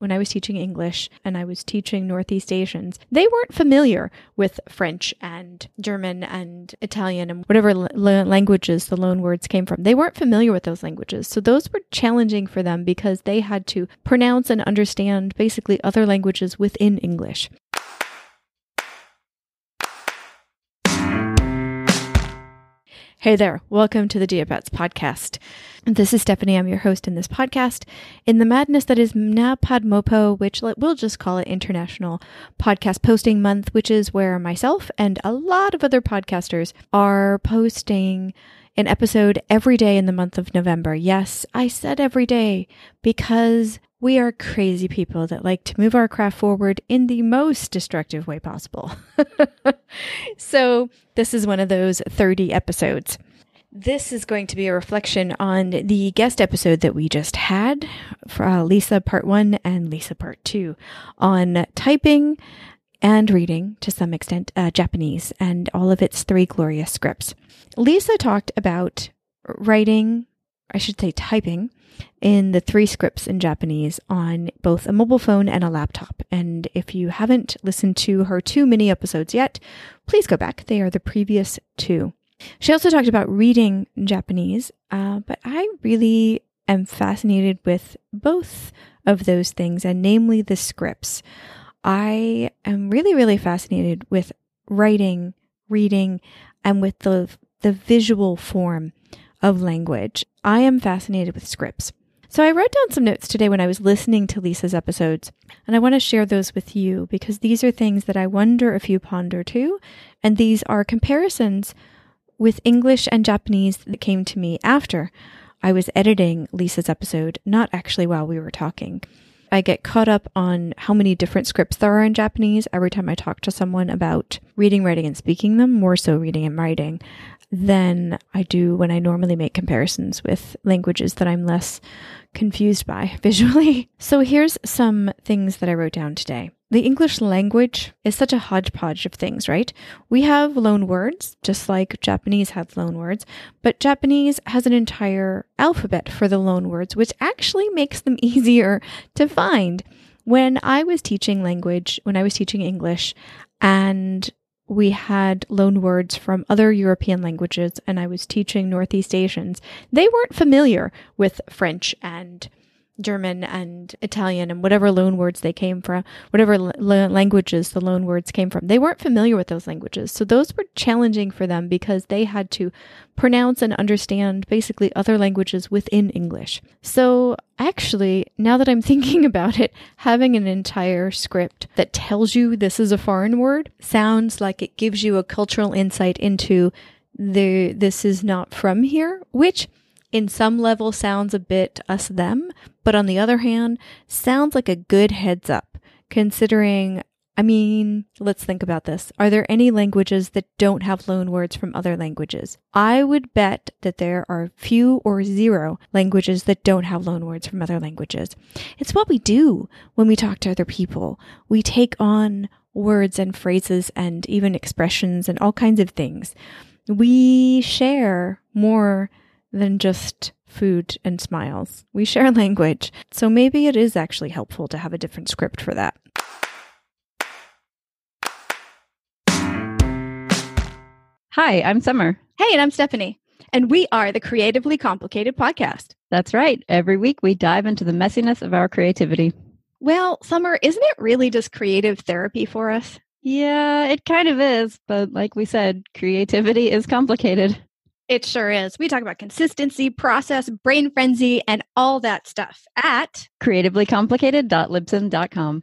when I was teaching English and I was teaching Northeast Asians, they weren't familiar with French and German and Italian and whatever l- languages the loan words came from. They weren't familiar with those languages. So those were challenging for them because they had to pronounce and understand basically other languages within English. Hey there, welcome to the Diabets podcast. This is Stephanie. I'm your host in this podcast. In the madness that is NaPodPoMo, which we'll just call it International Podcast Posting Month, which is where myself and a lot of other podcasters are posting an episode every day in the month of November. Yes, I said every day because we are crazy people that like to move our craft forward in the most destructive way possible. so, this is one of those 30 episodes. This is going to be a reflection on the guest episode that we just had for uh, Lisa part one and Lisa part two on typing and reading to some extent uh, Japanese and all of its three glorious scripts. Lisa talked about writing, I should say typing, in the three scripts in Japanese on both a mobile phone and a laptop. And if you haven't listened to her two mini episodes yet, please go back. They are the previous two. She also talked about reading Japanese, uh, but I really am fascinated with both of those things, and namely the scripts. I am really, really fascinated with writing, reading, and with the the visual form of language. I am fascinated with scripts. So I wrote down some notes today when I was listening to Lisa's episodes, and I want to share those with you because these are things that I wonder if you ponder too, and these are comparisons with English and Japanese that came to me after I was editing Lisa's episode, not actually while we were talking. I get caught up on how many different scripts there are in Japanese every time I talk to someone about reading, writing, and speaking them, more so reading and writing than I do when I normally make comparisons with languages that I'm less confused by visually. So here's some things that I wrote down today. The English language is such a hodgepodge of things, right? We have loan words, just like Japanese has loan words, but Japanese has an entire alphabet for the loan words, which actually makes them easier to find. When I was teaching language, when I was teaching English, and we had loan words from other European languages, and I was teaching Northeast Asians. They weren't familiar with French and German and Italian and whatever loan words they came from, whatever l- languages the loan words came from. They weren't familiar with those languages. So those were challenging for them because they had to pronounce and understand basically other languages within English. So actually, now that I'm thinking about it, having an entire script that tells you this is a foreign word sounds like it gives you a cultural insight into the this is not from here, which in some level sounds a bit us them, but on the other hand, sounds like a good heads up, considering, I mean, let's think about this. Are there any languages that don't have loan words from other languages? I would bet that there are few or zero languages that don't have loan words from other languages. It's what we do when we talk to other people. We take on words and phrases and even expressions and all kinds of things. We share more than just food and smiles. We share language, so maybe it is actually helpful to have a different script for that. Hi, I'm Summer. Hey, and I'm Stephanie. And we are the Creatively Complicated Podcast. That's right. Every week we dive into the messiness of our creativity. Well, Summer, isn't it really just creative therapy for us? Yeah, it kind of is. But like we said, creativity is complicated. It sure is. We talk about consistency, process, brain frenzy, and all that stuff at creativelycomplicated.libsyn.com.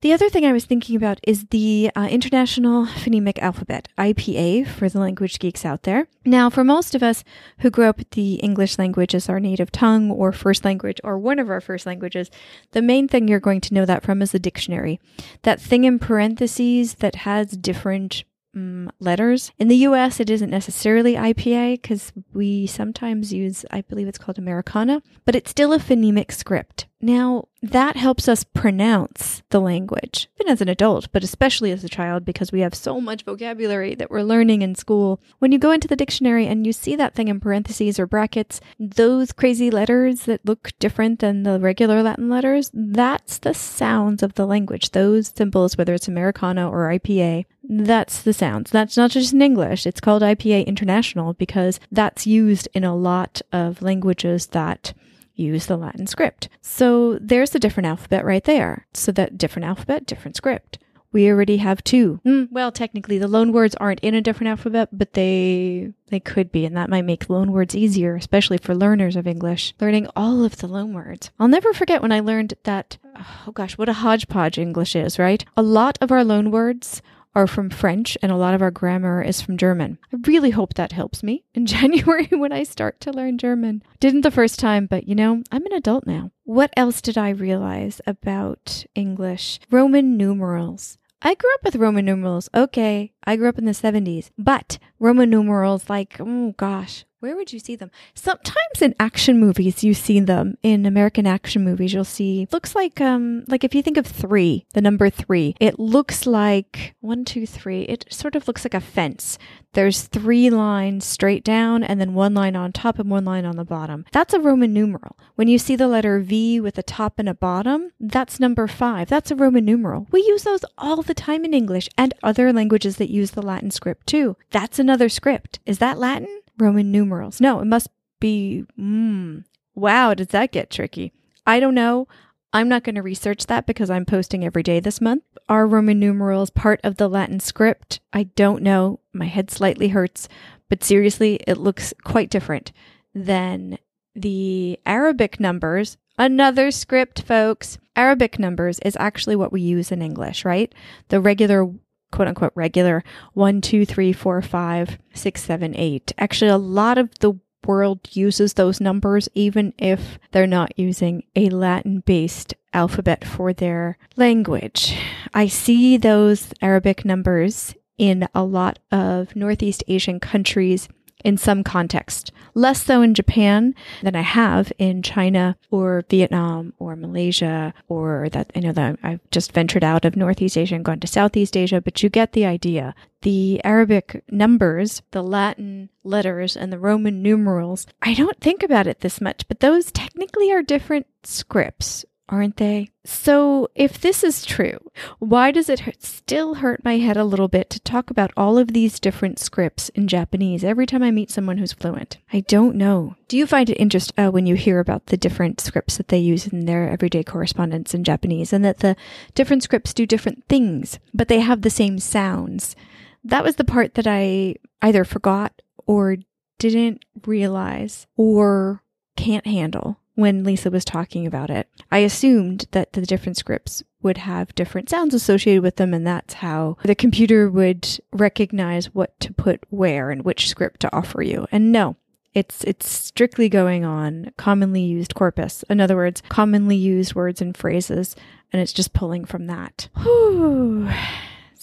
The other thing I was thinking about is the uh, International Phonemic Alphabet, IPA, for the language geeks out there. Now, for most of us who grew up with the English language as our native tongue or first language or one of our first languages, the main thing you're going to know that from is the dictionary. That thing in parentheses that has different um, letters. In the US, it isn't necessarily IPA because we sometimes use, I believe it's called Americana, but it's still a phonemic script. Now, that helps us pronounce the language, even as an adult, but especially as a child, because we have so much vocabulary that we're learning in school. When you go into the dictionary and you see that thing in parentheses or brackets, those crazy letters that look different than the regular Latin letters, that's the sounds of the language. Those symbols, whether it's Americana or IPA, that's the sounds. That's not just in English. It's called IPA International because that's used in a lot of languages that use the Latin script. So there's a different alphabet right there. So that different alphabet, different script. We already have two. Mm, well, technically, the loan words aren't in a different alphabet, but they they could be, and that might make loan words easier, especially for learners of English. Learning all of the loan words. I'll never forget when I learned that. Oh gosh, what a hodgepodge English is, right? A lot of our loan words are from French and a lot of our grammar is from German. I really hope that helps me in January when I start to learn German. Didn't the first time, but you know, I'm an adult now. What else did I realize about English? Roman numerals. I grew up with Roman numerals. Okay, I grew up in the 70s, but Roman numerals, like, oh gosh, where would you see them? Sometimes in action movies, you see them. In American action movies, you'll see looks like um like if you think of three, the number three, it looks like one, two, three. It sort of looks like a fence. There's three lines straight down, and then one line on top and one line on the bottom. That's a Roman numeral. When you see the letter V with a top and a bottom, that's number five. That's a Roman numeral. We use those all the time in English and other languages that use the Latin script too. That's another script. Is that Latin? Roman numerals. No, it must be. Mm, wow, does that get tricky? I don't know. I'm not going to research that because I'm posting every day this month. Are Roman numerals part of the Latin script? I don't know. My head slightly hurts, but seriously, it looks quite different than the Arabic numbers. Another script, folks. Arabic numbers is actually what we use in English, right? The regular quote unquote regular one, two, three, four, five, six, seven, eight. Actually, a lot of the world uses those numbers, even if they're not using a Latin based alphabet for their language. I see those Arabic numbers in a lot of Northeast Asian countries in some context. Less so in Japan than I have in China or Vietnam or Malaysia or that I know that I've just ventured out of Northeast Asia and gone to Southeast Asia, but you get the idea. The Arabic numbers, the Latin letters, and the Roman numerals, I don't think about it this much, but those technically are different scripts aren't they? So, if this is true, why does it hurt, still hurt my head a little bit to talk about all of these different scripts in Japanese every time I meet someone who's fluent? I don't know. Do you find it interesting uh, when you hear about the different scripts that they use in their everyday correspondence in Japanese and that the different scripts do different things, but they have the same sounds? That was the part that I either forgot or didn't realize or can't handle when Lisa was talking about it. I assumed that the different scripts would have different sounds associated with them, and that's how the computer would recognize what to put where and which script to offer you. And no, it's it's strictly going on commonly used corpus. In other words, commonly used words and phrases, and it's just pulling from that. Whew.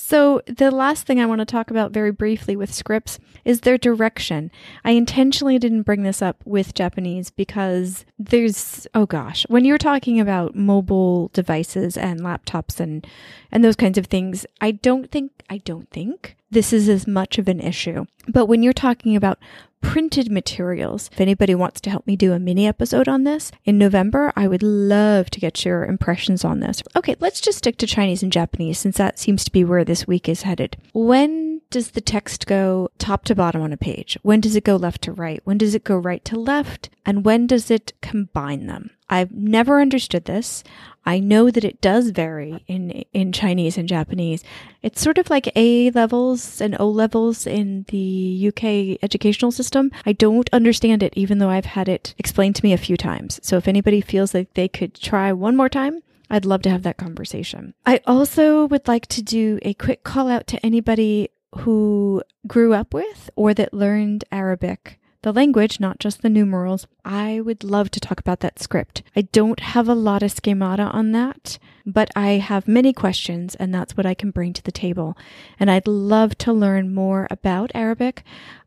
So, the last thing I want to talk about very briefly with scripts is their direction. I intentionally didn't bring this up with Japanese because there's oh gosh, when you're talking about mobile devices and laptops and and those kinds of things, I don't think I don't think this is as much of an issue. But when you're talking about printed materials. If anybody wants to help me do a mini episode on this in November, I would love to get your impressions on this. Okay, let's just stick to Chinese and Japanese since that seems to be where this week is headed. When does the text go top to bottom on a page? When does it go left to right? When does it go right to left? And when does it combine them? I've never understood this. I know that it does vary in in Chinese and Japanese. It's sort of like A levels and O levels in the UK educational system. I don't understand it even though I've had it explained to me a few times. So if anybody feels like they could try one more time, I'd love to have that conversation. I also would like to do a quick call out to anybody who grew up with or that learned Arabic the language, not just the numerals. I would love to talk about that script. I don't have a lot of schemata on that, but I have many questions, and that's what I can bring to the table. And I'd love to learn more about Arabic,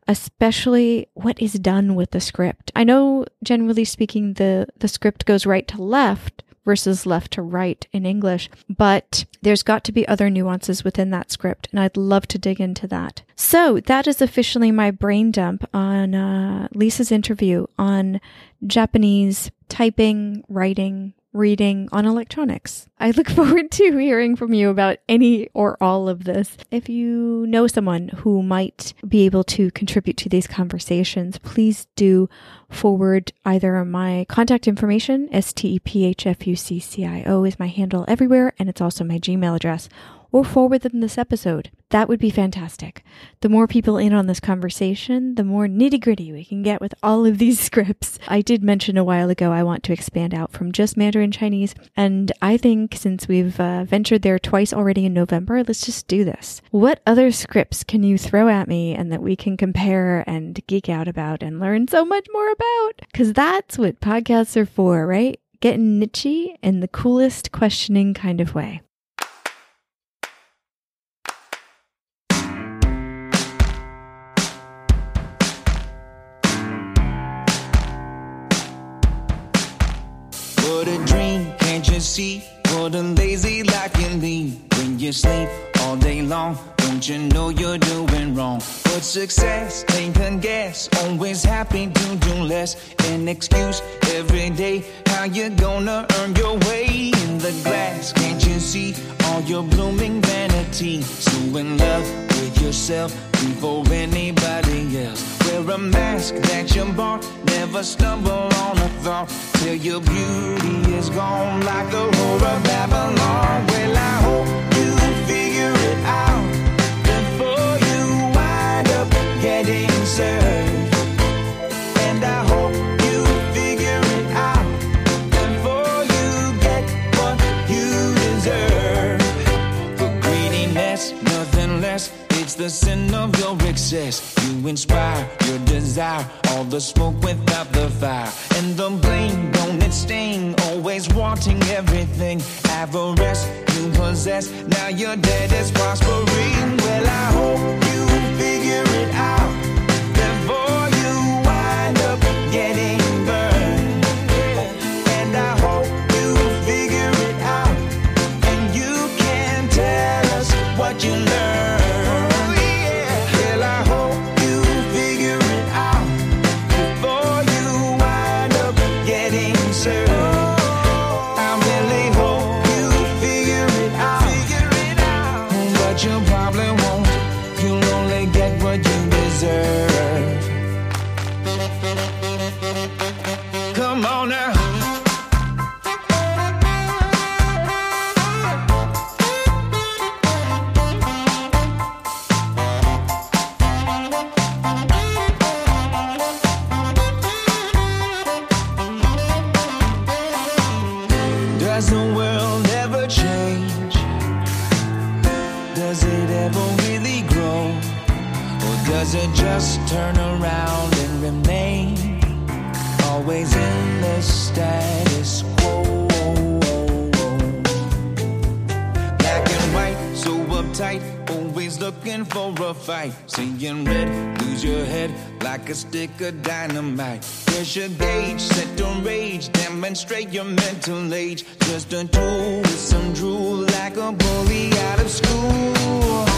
especially what is done with the script. I know, generally speaking, the, the script goes right to left versus left to right in English. But there's got to be other nuances within that script, and I'd love to dig into that. So that is officially my brain dump on uh, Lisa's interview on Japanese typing, writing, reading on electronics. I look forward to hearing from you about any or all of this. If you know someone who might be able to contribute to these conversations, please do forward either my contact information, S T E P H F U C C I O is my handle everywhere, and it's also my Gmail address, or forward them this episode. That would be fantastic. The more people in on this conversation, the more nitty gritty we can get with all of these scripts. I did mention a while ago I want to expand out from just Mandarin Chinese, and I think since we've uh, ventured there twice already in November, let's just do this. What other scripts can you throw at me and that we can compare and geek out about and learn so much more about? Because that's what podcasts are for, right? Getting nichey in the coolest questioning kind of way. What a lazy life you lead when you sleep all day long. Don't you know you're doing wrong? But success, can guess. Always happy to do less. An excuse every day. How you gonna earn your way in the grass? Can't you see all your blooming vanity? So in love with yourself before anybody else. Wear a mask that you bought. Never stumble on a thought till your beauty is gone like the whore of Babylon. Well, I hope you figure it out before you wind up getting served. Inspire your desire, all the smoke without the fire. And the blame, don't it sting? Always wanting everything. Avarice you possess. Now your dead, is prospering. Well, I hope you figure it out It just turn around and remain always in the status quo? Black and white, so uptight, always looking for a fight. Seeing red, lose your head like a stick of dynamite. Where's your gauge? Set to rage, demonstrate your mental age. Just a tool with some drool like a bully out of school.